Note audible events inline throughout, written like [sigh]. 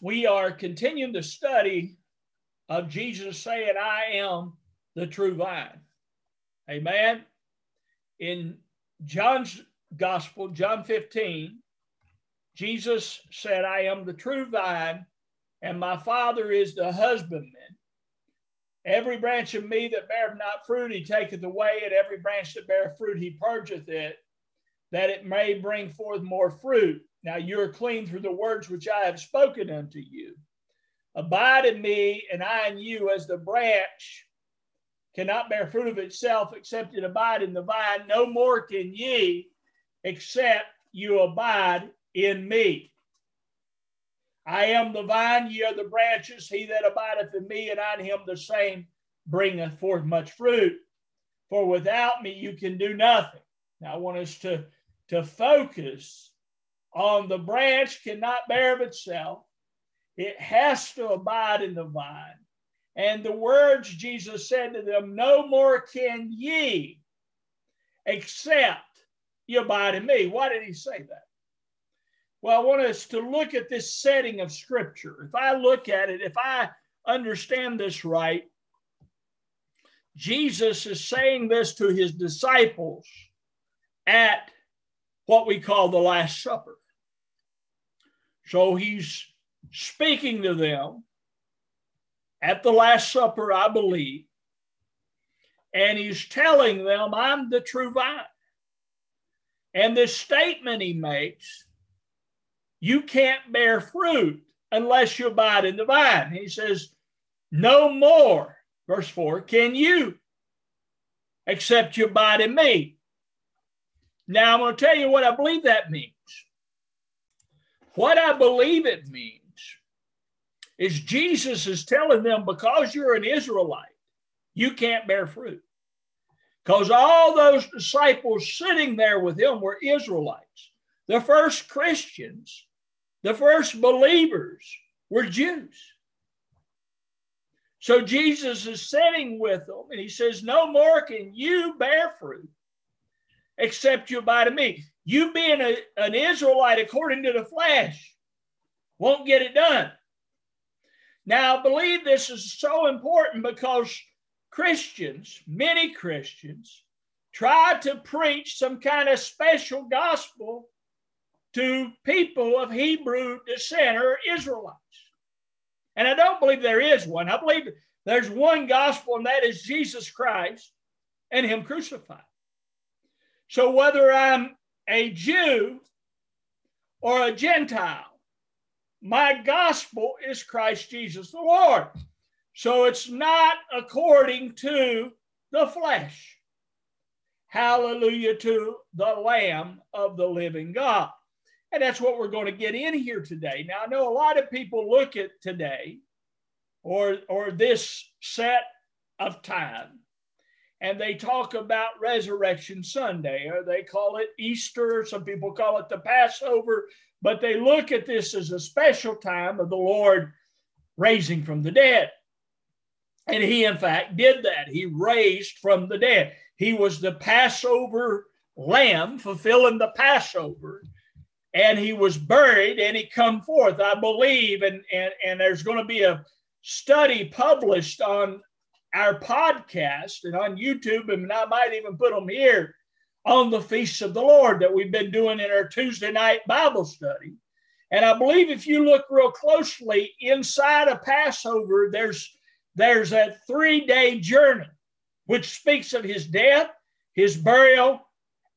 we are continuing the study of Jesus saying, I am the true vine. Amen. In John's gospel, John 15, Jesus said, I am the true vine, and my Father is the husbandman. Every branch of me that beareth not fruit, he taketh away, and every branch that beareth fruit, he purgeth it, that it may bring forth more fruit. Now you are clean through the words which I have spoken unto you. Abide in me, and I in you, as the branch cannot bear fruit of itself except it abide in the vine. No more can ye except you abide in me. I am the vine, ye are the branches. He that abideth in me, and I in him, the same bringeth forth much fruit. For without me, you can do nothing. Now, I want us to, to focus on the branch cannot bear of itself. It has to abide in the vine. And the words Jesus said to them, No more can ye, except you abide in me. Why did he say that? Well, I want us to look at this setting of Scripture. If I look at it, if I understand this right, Jesus is saying this to his disciples at what we call the Last Supper. So he's speaking to them at the Last Supper, I believe, and he's telling them, I'm the true vine. And this statement he makes, you can't bear fruit unless you abide in the vine. He says, No more, verse 4, can you except you abide in me. Now, I'm going to tell you what I believe that means. What I believe it means is Jesus is telling them because you're an Israelite, you can't bear fruit. Because all those disciples sitting there with him were Israelites. The first Christians, the first believers were Jews. So Jesus is sitting with them and he says, No more can you bear fruit except you abide in me. You being a, an Israelite according to the flesh won't get it done. Now, I believe this is so important because Christians, many Christians, try to preach some kind of special gospel to people of Hebrew descent or Israelites. And I don't believe there is one. I believe there's one gospel, and that is Jesus Christ and Him crucified. So whether I'm a Jew or a Gentile, my gospel is Christ Jesus the Lord. So it's not according to the flesh. Hallelujah to the Lamb of the living God. And that's what we're going to get in here today. Now, I know a lot of people look at today or, or this set of time and they talk about Resurrection Sunday, or they call it Easter. Some people call it the Passover, but they look at this as a special time of the Lord raising from the dead. And he, in fact, did that. He raised from the dead. He was the Passover lamb fulfilling the Passover. And he was buried and he come forth, I believe. And, and, and there's going to be a study published on our podcast and on YouTube, and I might even put them here on the feasts of the Lord that we've been doing in our Tuesday night Bible study. And I believe if you look real closely inside of Passover, there's there's a three-day journey which speaks of his death, his burial,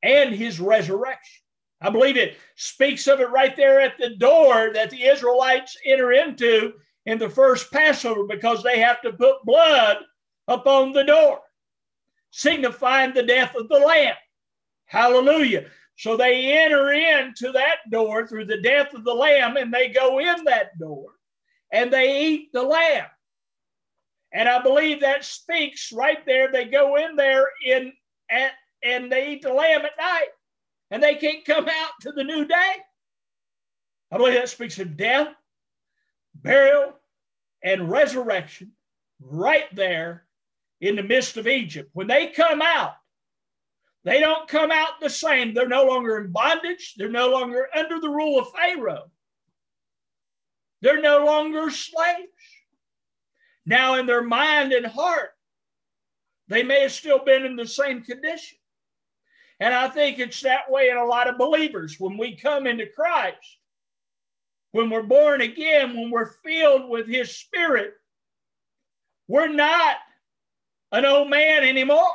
and his resurrection. I believe it speaks of it right there at the door that the Israelites enter into in the first Passover because they have to put blood upon the door, signifying the death of the Lamb. Hallelujah. So they enter into that door through the death of the Lamb and they go in that door and they eat the Lamb. And I believe that speaks right there. They go in there in at, and they eat the lamb at night and they can't come out to the new day. I believe that speaks of death, burial, and resurrection right there in the midst of Egypt. When they come out, they don't come out the same. They're no longer in bondage, they're no longer under the rule of Pharaoh. They're no longer slaves. Now, in their mind and heart, they may have still been in the same condition. And I think it's that way in a lot of believers. When we come into Christ, when we're born again, when we're filled with His Spirit, we're not an old man anymore.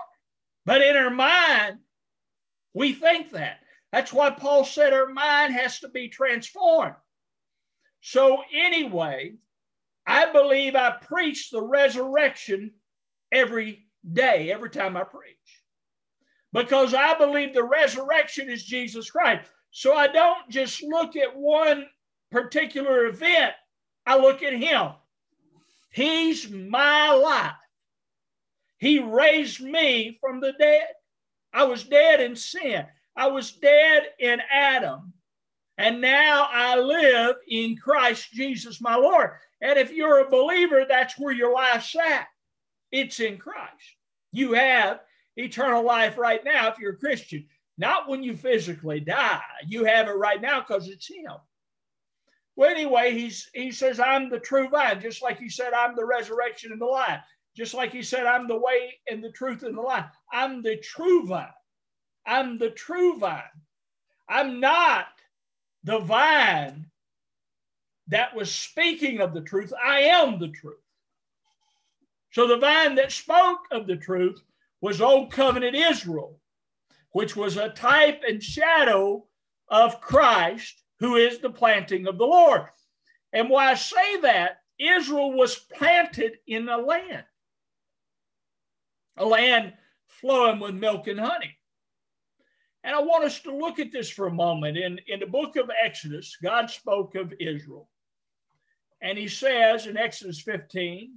But in our mind, we think that. That's why Paul said our mind has to be transformed. So, anyway, I believe I preach the resurrection every day, every time I preach, because I believe the resurrection is Jesus Christ. So I don't just look at one particular event, I look at Him. He's my life. He raised me from the dead. I was dead in sin. I was dead in Adam. And now I live in Christ Jesus, my Lord. And if you're a believer, that's where your life's at. It's in Christ. You have eternal life right now if you're a Christian. Not when you physically die. You have it right now because it's Him. Well, anyway, he's, he says, I'm the true vine, just like he said, I'm the resurrection and the life. Just like he said, I'm the way and the truth and the life. I'm the true vine. I'm the true vine. I'm not the vine that was speaking of the truth. I am the truth. So the vine that spoke of the truth was Old Covenant Israel, which was a type and shadow of Christ, who is the planting of the Lord. And why I say that, Israel was planted in a land, a land flowing with milk and honey. And I want us to look at this for a moment. In, in the book of Exodus, God spoke of Israel. And he says in Exodus 15,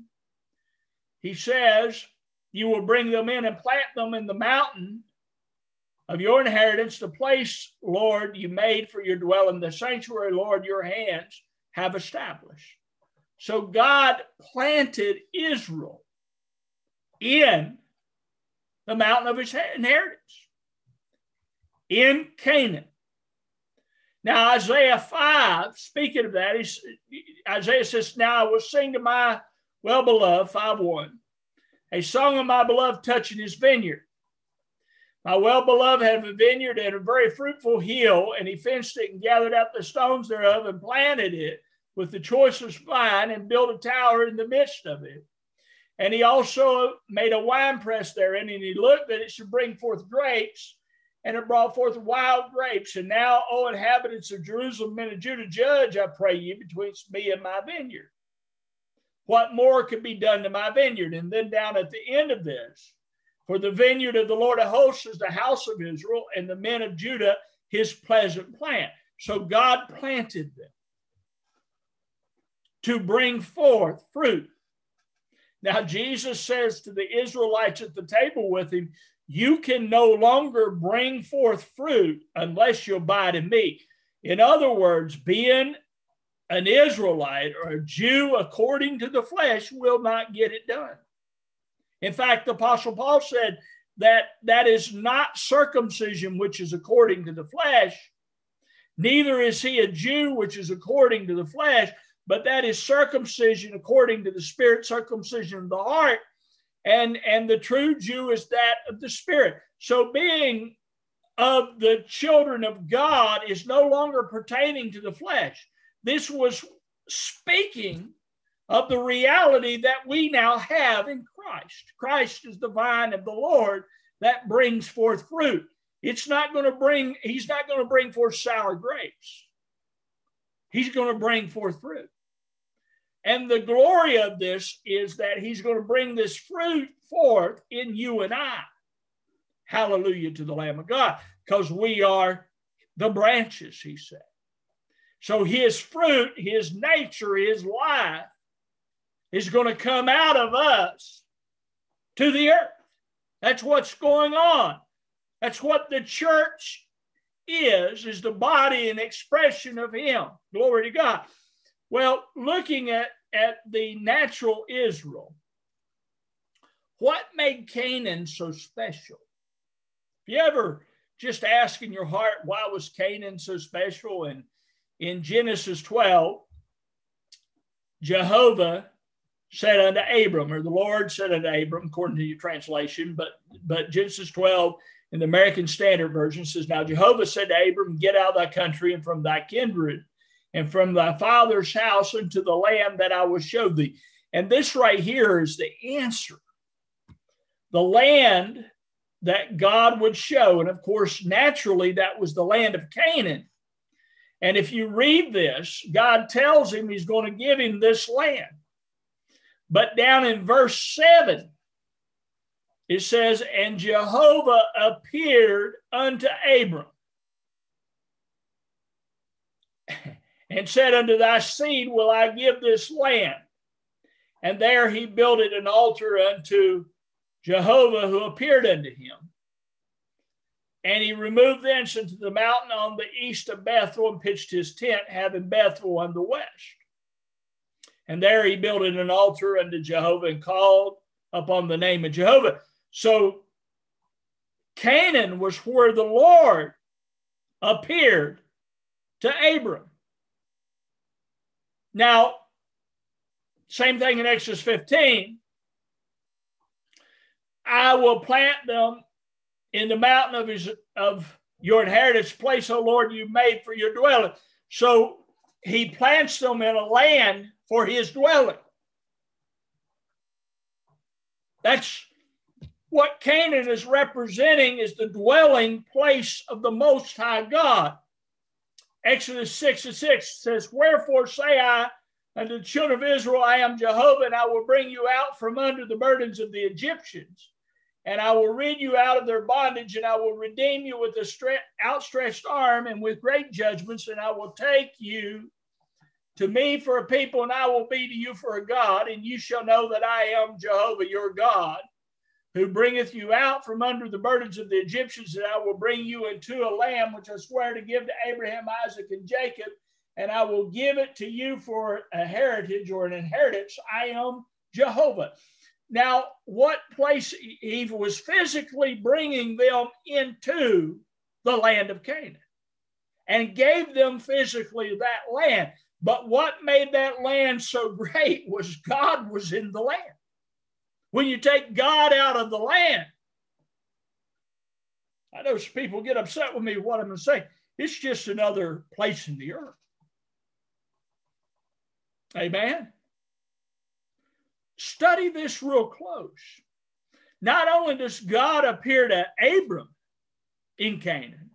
he says, You will bring them in and plant them in the mountain of your inheritance, the place, Lord, you made for your dwelling, the sanctuary, Lord, your hands have established. So God planted Israel in the mountain of his inheritance in Canaan. Now, Isaiah 5, speaking of that, Isaiah says, Now I will sing to my well beloved, 5 1, a song of my beloved touching his vineyard. My well beloved had a vineyard and a very fruitful hill, and he fenced it and gathered up the stones thereof and planted it with the choicest vine and built a tower in the midst of it. And he also made a wine press therein, and he looked that it should bring forth grapes and it brought forth wild grapes. And now, O inhabitants of Jerusalem and of Judah, judge, I pray you, between me and my vineyard. What more could be done to my vineyard? And then down at the end of this, for the vineyard of the Lord of hosts is the house of Israel, and the men of Judah his pleasant plant. So God planted them to bring forth fruit. Now, Jesus says to the Israelites at the table with him, you can no longer bring forth fruit unless you abide in me. In other words, being an Israelite or a Jew according to the flesh will not get it done. In fact, the Apostle Paul said that that is not circumcision, which is according to the flesh, neither is he a Jew, which is according to the flesh, but that is circumcision according to the spirit, circumcision of the heart and and the true Jew is that of the Spirit. So being of the children of God is no longer pertaining to the flesh. This was speaking of the reality that we now have in Christ. Christ is the vine of the Lord that brings forth fruit. It's not going to bring, he's not going to bring forth sour grapes. He's going to bring forth fruit. And the glory of this is that he's going to bring this fruit forth in you and I. Hallelujah to the Lamb of God, because we are the branches, he said. So his fruit, his nature, his life is going to come out of us to the earth. That's what's going on. That's what the church is, is the body and expression of him. Glory to God. Well, looking at at the natural Israel, what made Canaan so special? If you ever just ask in your heart, why was Canaan so special? And in Genesis 12, Jehovah said unto Abram, or the Lord said unto Abram, according to your translation, but but Genesis 12 in the American Standard Version says, Now Jehovah said to Abram, Get out of thy country and from thy kindred and from thy father's house into the land that I will show thee. And this right here is the answer. The land that God would show. And of course, naturally, that was the land of Canaan. And if you read this, God tells him he's going to give him this land. But down in verse 7, it says, And Jehovah appeared unto Abram and said, Unto thy seed will I give this land. And there he builded an altar unto Jehovah who appeared unto him. And he removed thence into the mountain on the east of Bethel and pitched his tent, having Bethel on the west. And there he built an altar unto Jehovah and called upon the name of Jehovah. So Canaan was where the Lord appeared to Abram. Now, same thing in Exodus 15. I will plant them in the mountain of his of your inheritance place, O Lord, you made for your dwelling. So he plants them in a land for his dwelling. That's what Canaan is representing is the dwelling place of the Most High God. Exodus 6 and 6 says, Wherefore say I unto the children of Israel, I am Jehovah, and I will bring you out from under the burdens of the Egyptians. And I will rid you out of their bondage, and I will redeem you with a outstretched arm and with great judgments, and I will take you to me for a people, and I will be to you for a God, and you shall know that I am Jehovah your God, who bringeth you out from under the burdens of the Egyptians, and I will bring you into a land which I swear to give to Abraham, Isaac, and Jacob, and I will give it to you for a heritage or an inheritance. I am Jehovah. Now, what place he was physically bringing them into the land of Canaan and gave them physically that land. But what made that land so great was God was in the land. When you take God out of the land, I know some people get upset with me what I'm going to say. It's just another place in the earth. Amen. Study this real close. Not only does God appear to Abram in Canaan,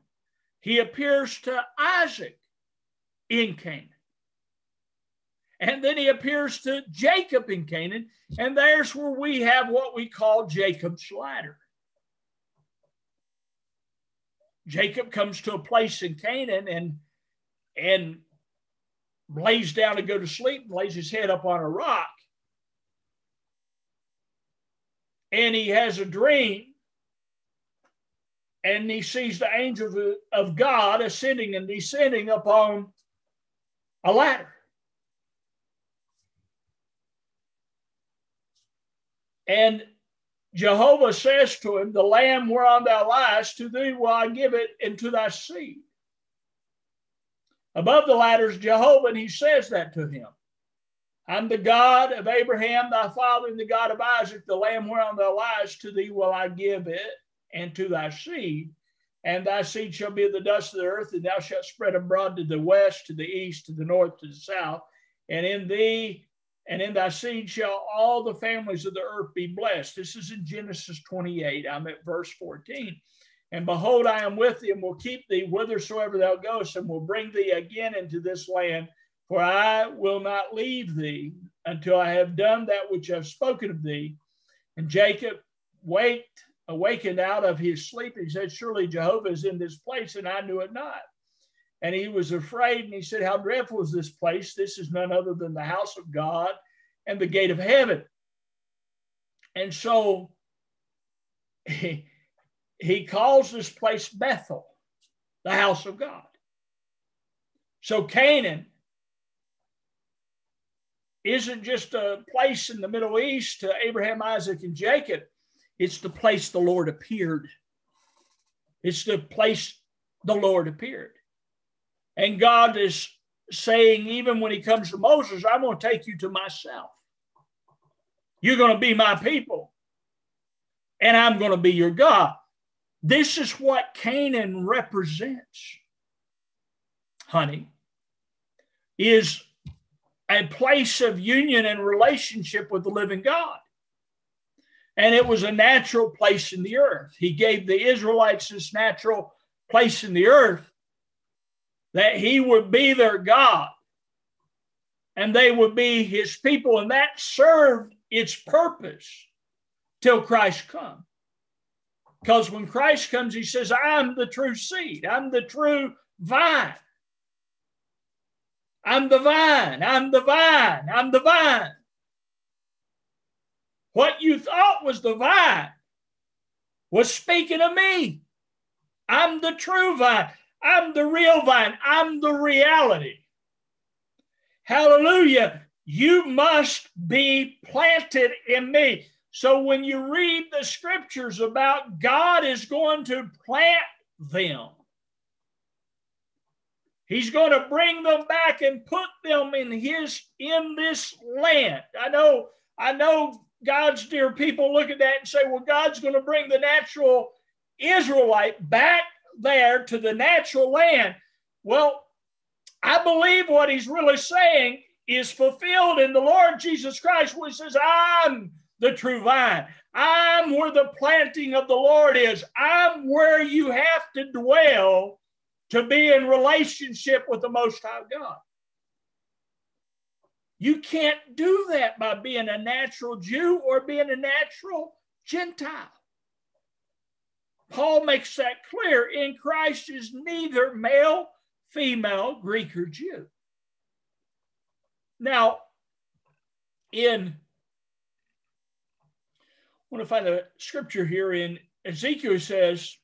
he appears to Isaac in Canaan. And then he appears to Jacob in Canaan. And there's where we have what we call Jacob's ladder. Jacob comes to a place in Canaan and, and lays down to go to sleep, lays his head up on a rock. and he has a dream and he sees the angels of God ascending and descending upon a ladder. And Jehovah says to him, The lamb whereon thou liest, to thee will I give it into thy seed. Above the ladder is Jehovah, and he says that to him. I'm the God of Abraham, thy father, and the God of Isaac. The lamb whereon thou liest, to thee will I give it, and to thy seed. And thy seed shall be the dust of the earth, and thou shalt spread abroad to the west, to the east, to the north, to the south. And in thee and in thy seed shall all the families of the earth be blessed. This is in Genesis 28. I'm at verse 14. And behold, I am with thee and will keep thee whithersoever thou goest, and will bring thee again into this land for I will not leave thee until I have done that which I have spoken of thee. And Jacob waked, awakened out of his sleep. He said, Surely Jehovah is in this place, and I knew it not. And he was afraid, and he said, How dreadful is this place? This is none other than the house of God and the gate of heaven. And so he, he calls this place Bethel, the house of God. So Canaan isn't just a place in the Middle East to Abraham, Isaac, and Jacob. It's the place the Lord appeared. It's the place the Lord appeared. And God is saying, even when he comes to Moses, I'm going to take you to myself. You're going to be my people, and I'm going to be your God. This is what Canaan represents, honey, is a place of union and relationship with the living God. And it was a natural place in the earth. He gave the Israelites this natural place in the earth that he would be their God and they would be his people. And that served its purpose till Christ come. Because when Christ comes, he says, I'm the true seed, I'm the true vine. I'm the vine, I'm the vine, I'm the vine. What you thought was the vine was speaking of me. I'm the true vine. I'm the real vine. I'm the reality. Hallelujah. You must be planted in me. So when you read the scriptures about God is going to plant them, He's going to bring them back and put them in his in this land. I know, I know God's dear people look at that and say, well, God's going to bring the natural Israelite back there to the natural land. Well, I believe what he's really saying is fulfilled in the Lord Jesus Christ, which says, I'm the true vine. I'm where the planting of the Lord is. I'm where you have to dwell to be in relationship with the Most High God. You can't do that by being a natural Jew or being a natural Gentile. Paul makes that clear. In Christ is neither male, female, Greek, or Jew. Now, in I want to find a scripture here in Ezekiel says,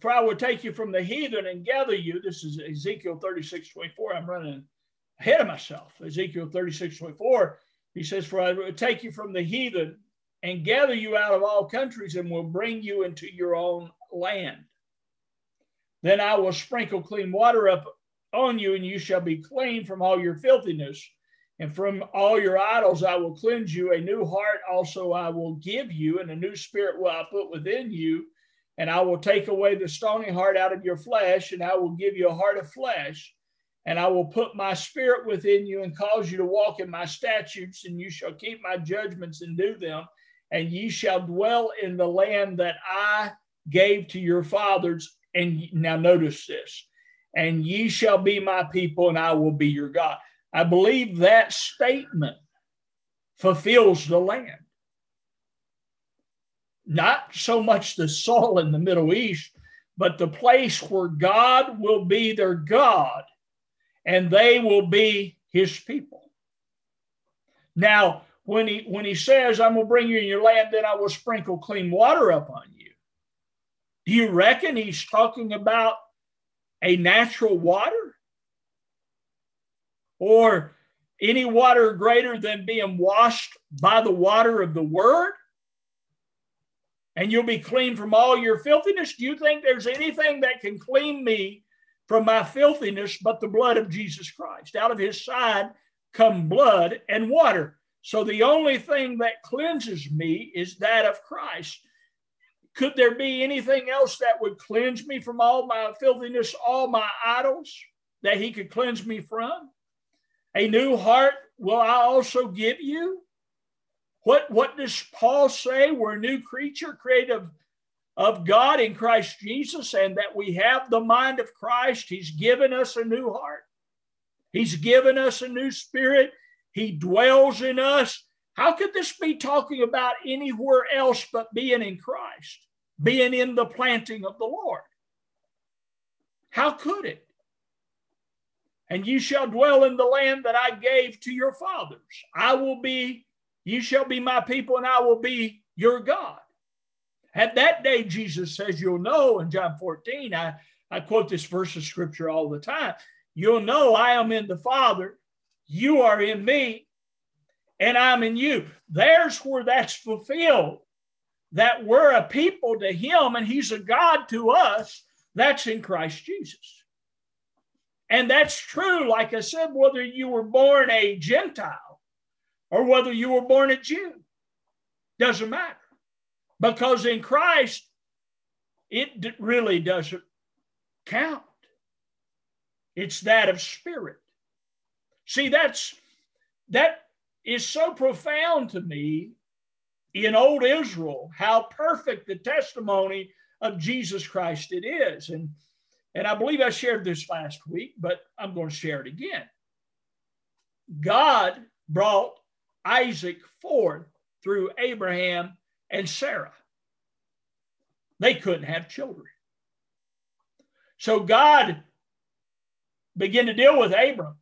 For I will take you from the heathen and gather you. This is Ezekiel 36, 24. I'm running ahead of myself. Ezekiel 36, 24. He says, For I will take you from the heathen and gather you out of all countries and will bring you into your own land. Then I will sprinkle clean water up on you, and you shall be clean from all your filthiness. And from all your idols I will cleanse you. A new heart also I will give you, and a new spirit will I put within you. And I will take away the stony heart out of your flesh, and I will give you a heart of flesh. And I will put my spirit within you and cause you to walk in my statutes, and you shall keep my judgments and do them and ye shall dwell in the land that I gave to your fathers. And now notice this, and ye shall be my people, and I will be your God. I believe that statement fulfills the land. Not so much the soul in the Middle East, but the place where God will be their God and they will be his people. Now, when he when he says, I'm gonna bring you in your land, then I will sprinkle clean water upon you. Do you reckon he's talking about a natural water? Or any water greater than being washed by the water of the word? And you'll be clean from all your filthiness. Do you think there's anything that can clean me from my filthiness but the blood of Jesus Christ? Out of his side come blood and water. So the only thing that cleanses me is that of Christ. Could there be anything else that would cleanse me from all my filthiness, all my idols that he could cleanse me from? A new heart will I also give you. What, what does Paul say? We're a new creature created of, of God in Christ Jesus, and that we have the mind of Christ. He's given us a new heart, He's given us a new spirit. He dwells in us. How could this be talking about anywhere else but being in Christ, being in the planting of the Lord? How could it? And you shall dwell in the land that I gave to your fathers. I will be, you shall be my people, and I will be your God. At that day, Jesus says, You'll know in John 14, I, I quote this verse of scripture all the time. You'll know I am in the Father, you are in me, and I'm in you. There's where that's fulfilled. That we're a people to Him and He's a God to us. That's in Christ Jesus. And that's true, like I said, whether you were born a Gentile or whether you were born a Jew, doesn't matter. Because in Christ, it really doesn't count. It's that of spirit. See, that's that is so profound to me in old Israel, how perfect the testimony of Jesus Christ it is. And, and I believe I shared this last week, but I'm going to share it again. God brought Isaac forth through Abraham and Sarah. They couldn't have children. So God began to deal with Abram.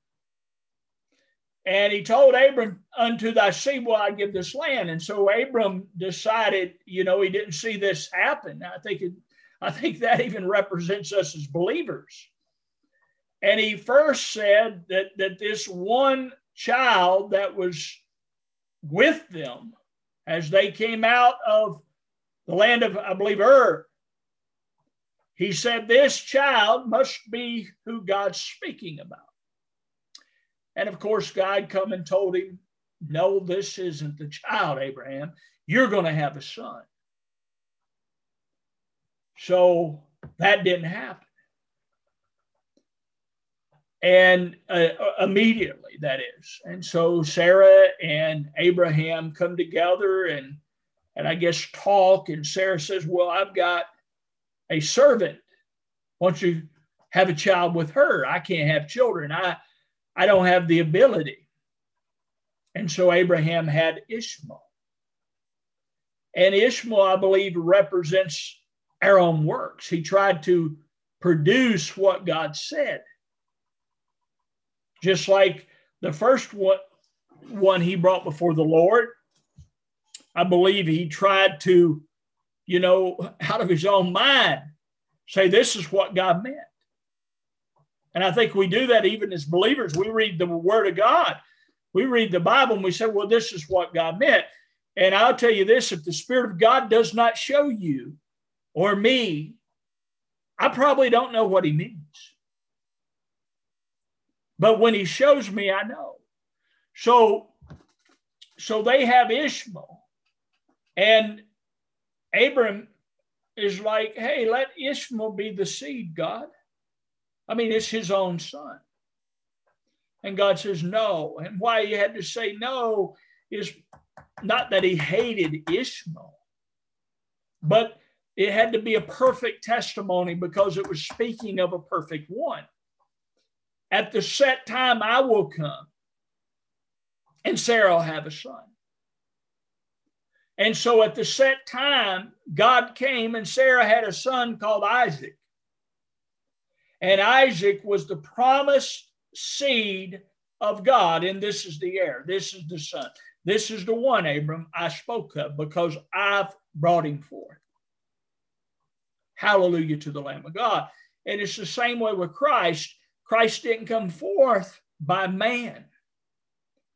And he told Abram, Unto thy seed will I give this land. And so Abram decided, you know, he didn't see this happen. I think it, I think that even represents us as believers. And he first said that, that this one child that was with them as they came out of the land of, I believe, Ur, he said, This child must be who God's speaking about. And of course, God come and told him, No, this isn't the child, Abraham. You're going to have a son. So that didn't happen. And uh, immediately, that is. And so Sarah and Abraham come together and, and I guess talk. And Sarah says, Well, I've got a servant. Don't you have a child with her? I can't have children. I, I don't have the ability. And so Abraham had Ishmael. And Ishmael, I believe, represents our own works. He tried to produce what God said. Just like the first one, one he brought before the Lord, I believe he tried to, you know, [laughs] out of his own mind, say, This is what God meant. And I think we do that even as believers. We read the Word of God, we read the Bible, and we say, well, this is what God meant. And I'll tell you this if the Spirit of God does not show you or me, I probably don't know what He means. But when He shows me, I know. So, so they have Ishmael, and Abram is like, hey, let Ishmael be the seed, God. I mean, it's his own son. And God says no. And why he had to say no is not that he hated Ishmael, but it had to be a perfect testimony because it was speaking of a perfect one. At the set time, I will come, and Sarah will have a son. And so at the set time, God came, and Sarah had a son called Isaac. And Isaac was the promised seed of God. And this is the heir. This is the son. This is the one, Abram, I spoke of because I've brought him forth. Hallelujah to the Lamb of God. And it's the same way with Christ. Christ didn't come forth by man.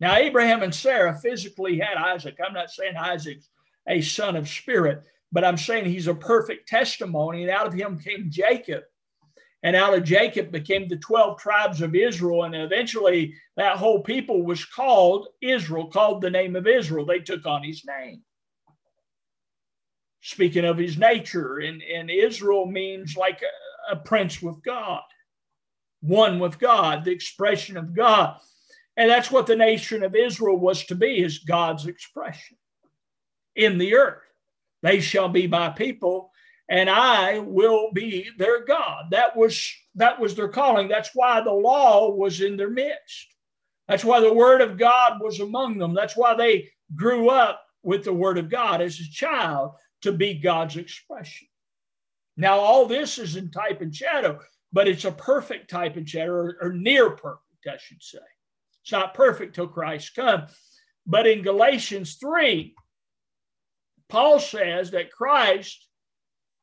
Now, Abraham and Sarah physically had Isaac. I'm not saying Isaac's a son of spirit, but I'm saying he's a perfect testimony. And out of him came Jacob, and out of Jacob became the 12 tribes of Israel. And eventually that whole people was called Israel, called the name of Israel. They took on his name. Speaking of his nature, and, and Israel means like a, a prince with God, one with God, the expression of God. And that's what the nation of Israel was to be, is God's expression in the earth. They shall be my people, and I will be their God. That was that was their calling. That's why the law was in their midst. That's why the word of God was among them. That's why they grew up with the word of God as a child to be God's expression. Now, all this is in type and shadow, but it's a perfect type and shadow, or, or near perfect, I should say. It's not perfect till Christ comes. But in Galatians 3, Paul says that Christ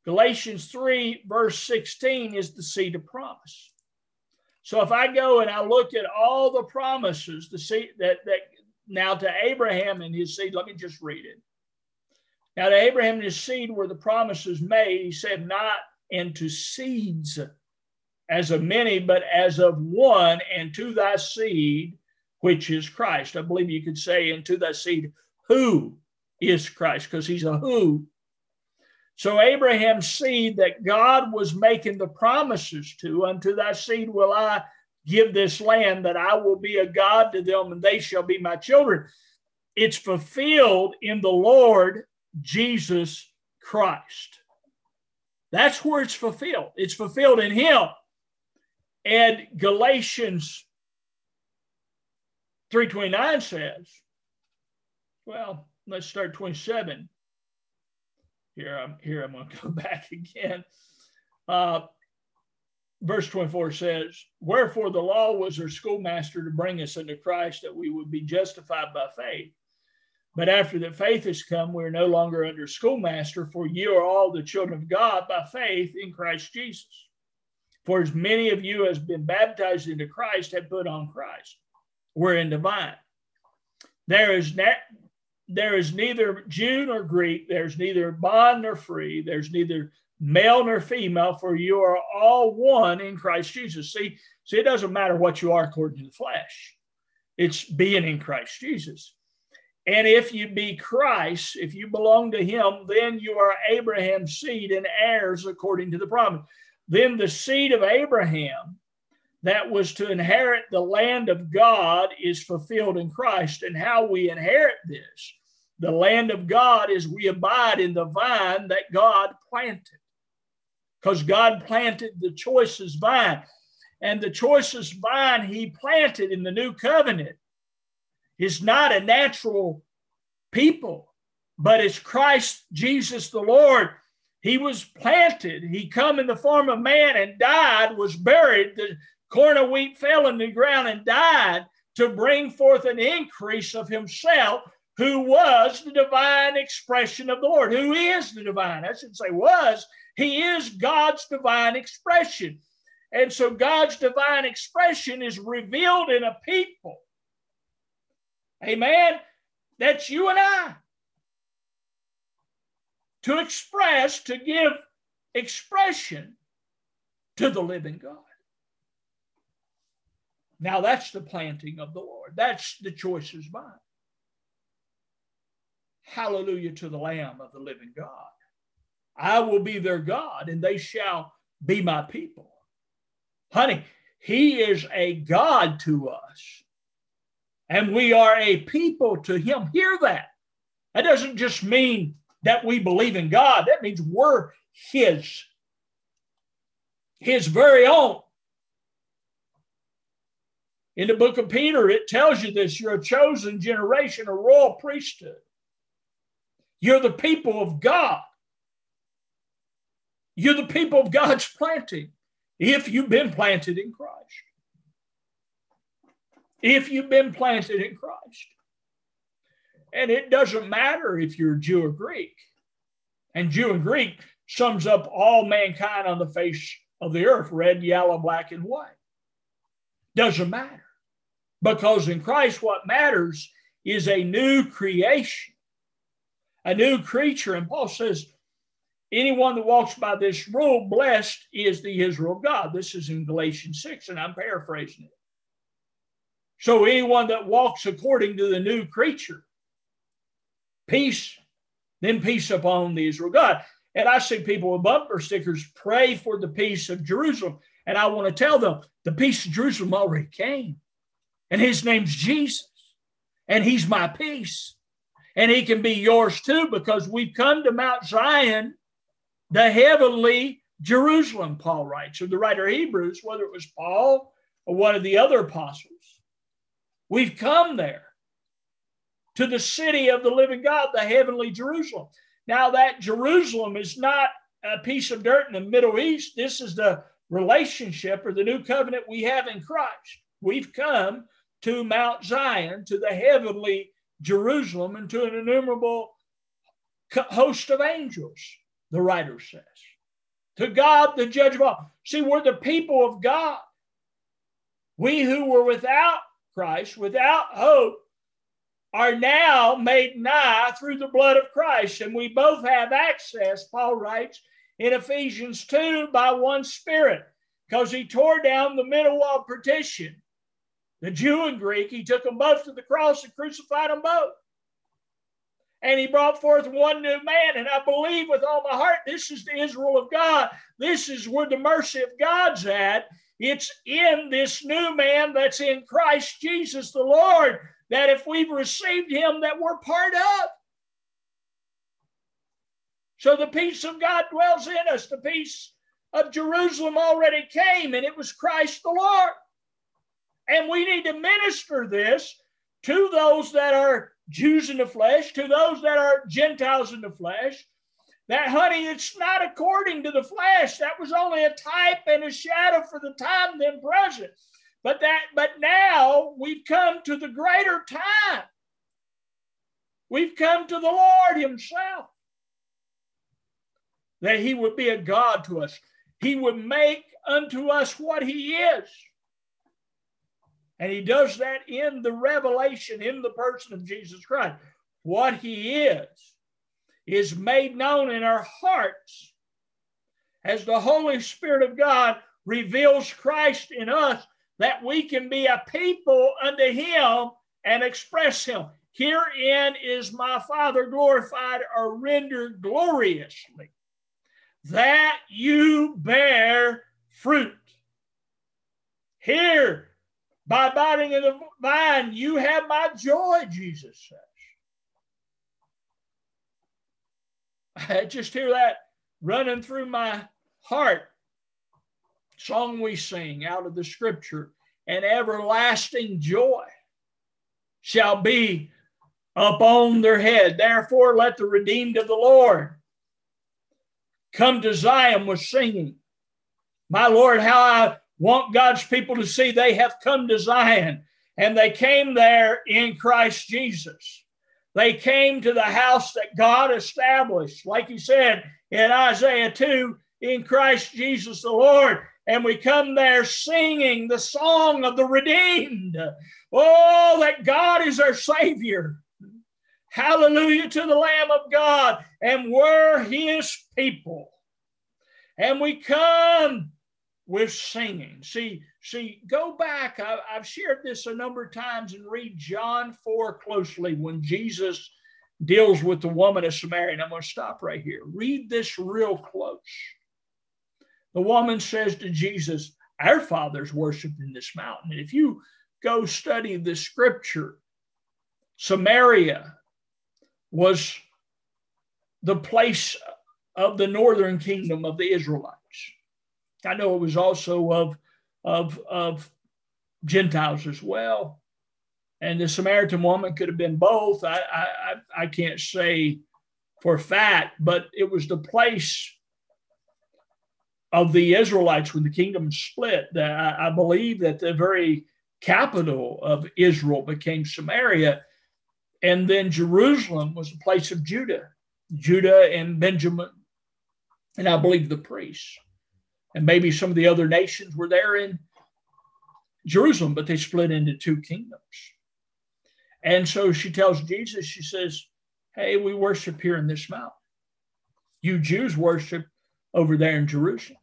Galatians 3, verse 16 is the seed of promise. So if I go and I look at all the promises, the seed that, that now to Abraham and his seed, let me just read it. Now to Abraham and his seed were the promises made. He said, not into seeds, as of many, but as of one, and to thy seed, which is Christ. I believe you could say, and to thy seed, who is Christ, because he's a who. So Abraham's seed that God was making the promises to, unto thy seed will I give this land, that I will be a God to them, and they shall be my children. It's fulfilled in the Lord Jesus Christ. That's where it's fulfilled. It's fulfilled in Him. And Galatians 3.29 says, well, let's start 27. Here I'm here I'm going [laughs] to go back again. Uh, verse 24 says, Wherefore the law was our schoolmaster to bring us unto Christ that we would be justified by faith. But after that faith has come, we are no longer under schoolmaster, for ye are all the children of God by faith in Christ Jesus. For as many of you as been baptized into Christ have put on Christ. We're in divine. There is ne- there is neither Jew nor Greek, there's neither bond nor free, there's neither male nor female, for you are all one in Christ Jesus. See, see, it doesn't matter what you are according to the flesh. It's being in Christ Jesus. And if you be Christ, if you belong to him, then you are Abraham's seed and heirs according to the promise. Then the seed of Abraham that was to inherit the land of God is fulfilled in Christ. And how we inherit this, the land of God, is we abide in the vine that God planted. Because God planted the choicest vine. And the choicest vine he planted in the new covenant is not a natural people, but it's Christ Jesus the Lord. He was planted. He come in the form of man and died, was buried. The corn of wheat fell in the ground and died to bring forth an increase of himself, who was the divine expression of the Lord. Who is the divine? I shouldn't say was. He is God's divine expression. And so God's divine expression is revealed in a people. Amen. That's you and I. To express, to give expression to the living God. Now that's the planting of the Lord. That's the choices mine. Hallelujah to the Lamb of the living God. I will be their God, and they shall be my people. Honey, He is a God to us and we are a people to him. Hear that. That doesn't just mean that we believe in God, that means we're his, his very own. In the book of Peter, it tells you this you're a chosen generation, a royal priesthood. You're the people of God. You're the people of God's planting if you've been planted in Christ if you've been planted in Christ. And it doesn't matter if you're Jew or Greek. And Jew and Greek sums up all mankind on the face of the earth red, yellow, black, and white. Doesn't matter. Because in Christ, what matters is a new creation, a new creature. And Paul says, anyone that walks by this rule, blessed is the Israel God. This is in Galatians 6, and I'm paraphrasing it. So anyone that walks according to the new creature, peace, then peace upon the Israel God. And I see people with bumper stickers pray for the peace of Jerusalem. And I want to tell them the peace of Jerusalem already came. And his name's Jesus. And he's my peace. And he can be yours too because we've come to Mount Zion, the heavenly Jerusalem, Paul writes, or the writer Hebrews, whether it was Paul or one of the other apostles. We've come there to the city of the living God, the heavenly Jerusalem. Now, that Jerusalem is not a piece of dirt in the Middle East. This is the relationship or the new covenant we have in Christ. We've come to Mount Zion, to the heavenly Jerusalem, and to an innumerable host of angels, the writer says. To God, the judge of all. See, we're the people of God. We who were without Christ without hope are now made nigh through the blood of Christ. And we both have access, Paul writes in Ephesians 2, by one Spirit. because he tore down the middle wall partition. The Jew and Greek, he took them both to the cross and crucified them both. And he brought forth one new man. And I believe with all my heart, this is the Israel of God. This is where the mercy of God's at. It's in this new man that's in Christ Jesus the Lord that if we've received him, that we're part of. So the peace of God dwells in us. The peace of Jerusalem already came, and it was Christ the Lord. And we need to minister this to those that are Jews in the flesh, to those that are Gentiles in the flesh. That, honey, it's not according to the flesh. That was only a type and a shadow for the time then present. But that, but now we've come to the greater time. We've come to the Lord Himself. That He would be a God to us. He would make unto us what He is. And He does that in the revelation, in the person of Jesus Christ. What He is, is made known in our hearts as the Holy Spirit of God reveals Christ in us that we can be a people unto him and express him. Herein is my Father glorified or rendered gloriously, that you bear fruit. Here, by abiding in the vine, you have my joy, Jesus says. I just hear that running through my heart song we sing out of the scripture, and everlasting joy shall be upon their head. Therefore, let the redeemed of the Lord come to Zion with singing. My Lord, how I want God's people to see they have come to Zion, and they came there in Christ Jesus. They came to the house that God established, like he said in Isaiah 2, in Christ Jesus the Lord and we come there singing the song of the redeemed. Oh, that God is our Savior. Hallelujah to the Lamb of God, and we're His people. And we come with singing. See, see, go back. I, have shared this a number of times and read John 4 closely when Jesus deals with the woman of Samaria. And I'm going to stop right here. Read this real close. The woman says to Jesus, Our fathers worshiped in this mountain. And if you go study the scripture, Samaria was the place of the northern kingdom of the Israelites. I know it was also of, of, of Gentiles as well. And the Samaritan woman could have been both. I, I, I can't say for fact, but it was the place of the Israelites when the kingdom split. I, I believe that the very capital of Israel became Samaria, and then Jerusalem was the place of Judah, Judah and Benjamin, and I believe the priests, and maybe some of the other nations were there in Jerusalem, but they split into two kingdoms. And so she tells Jesus, she says, Hey, we worship here in this mountain. You Jews worship over there in Jerusalem.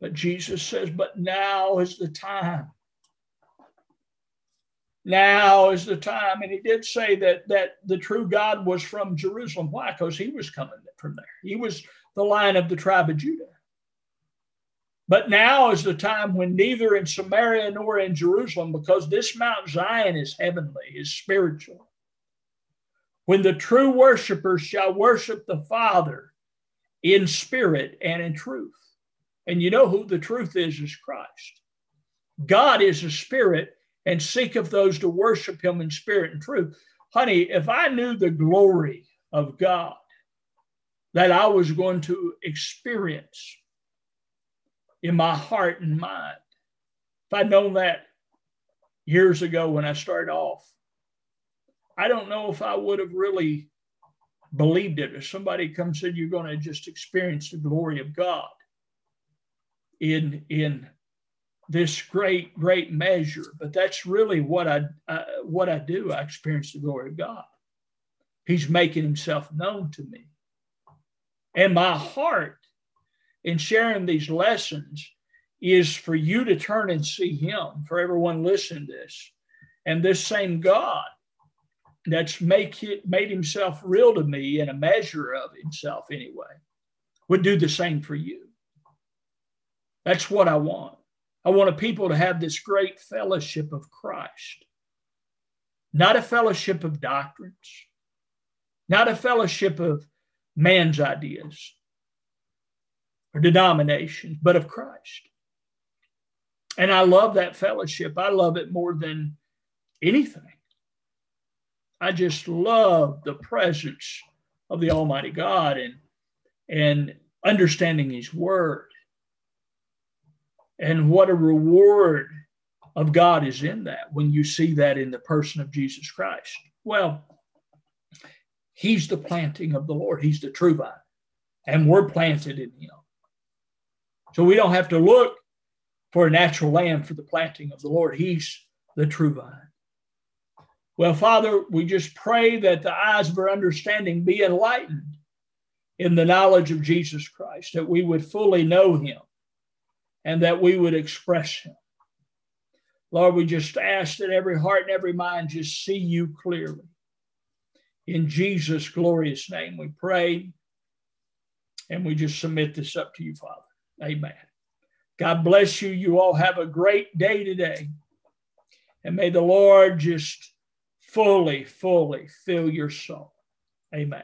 But Jesus says, But now is the time. Now is the time. And he did say that, that the true God was from Jerusalem. Why? Because he was coming from there. He was the line of the tribe of Judah. But now is the time when neither in Samaria nor in Jerusalem, because this Mount Zion is heavenly, is spiritual, when the true worshipers shall worship the Father in spirit and in truth. And you know who the truth is is Christ. God is a spirit and seeketh those to worship him in spirit and truth. Honey, if I knew the glory of God that I was going to experience in my heart and mind, if I'd known that years ago when I started off, I don't know if I would have really believed it. If somebody comes and you're going to just experience the glory of God in in this great great measure. But that's really what i uh, what i do. I experience the glory of god. He's making himself known to me. And my heart in sharing these lessons is for you to turn and see him, for everyone listening to this. And this same God that's make it, made himself real to me in a measure of himself anyway would do the same for you. That's what I want. I want a people to have this great fellowship of Christ, not a fellowship of doctrines, not a fellowship of man's ideas or but of Christ. And I love that fellowship. I love it more than anything. I just love the presence of the Almighty God and and understanding His Word. And what a reward of God is in that when you see that in the person of Jesus Christ. Well, He's the planting of the Lord, He's the true vine, and we're planted in Him. So we don't have to look for a natural land for the planting of the Lord. He's the true vine. Well, Father, we just pray that the eyes of our understanding be enlightened in the knowledge of Jesus Christ, that we would fully know him and that we would express him. Lord, we just ask that every heart and every mind just see you clearly. In Jesus' glorious name, we pray and we just submit this up to you, Father. Amen. God bless you. You all have a great day today. And may the Lord just fully, fully fill your soul. Amen.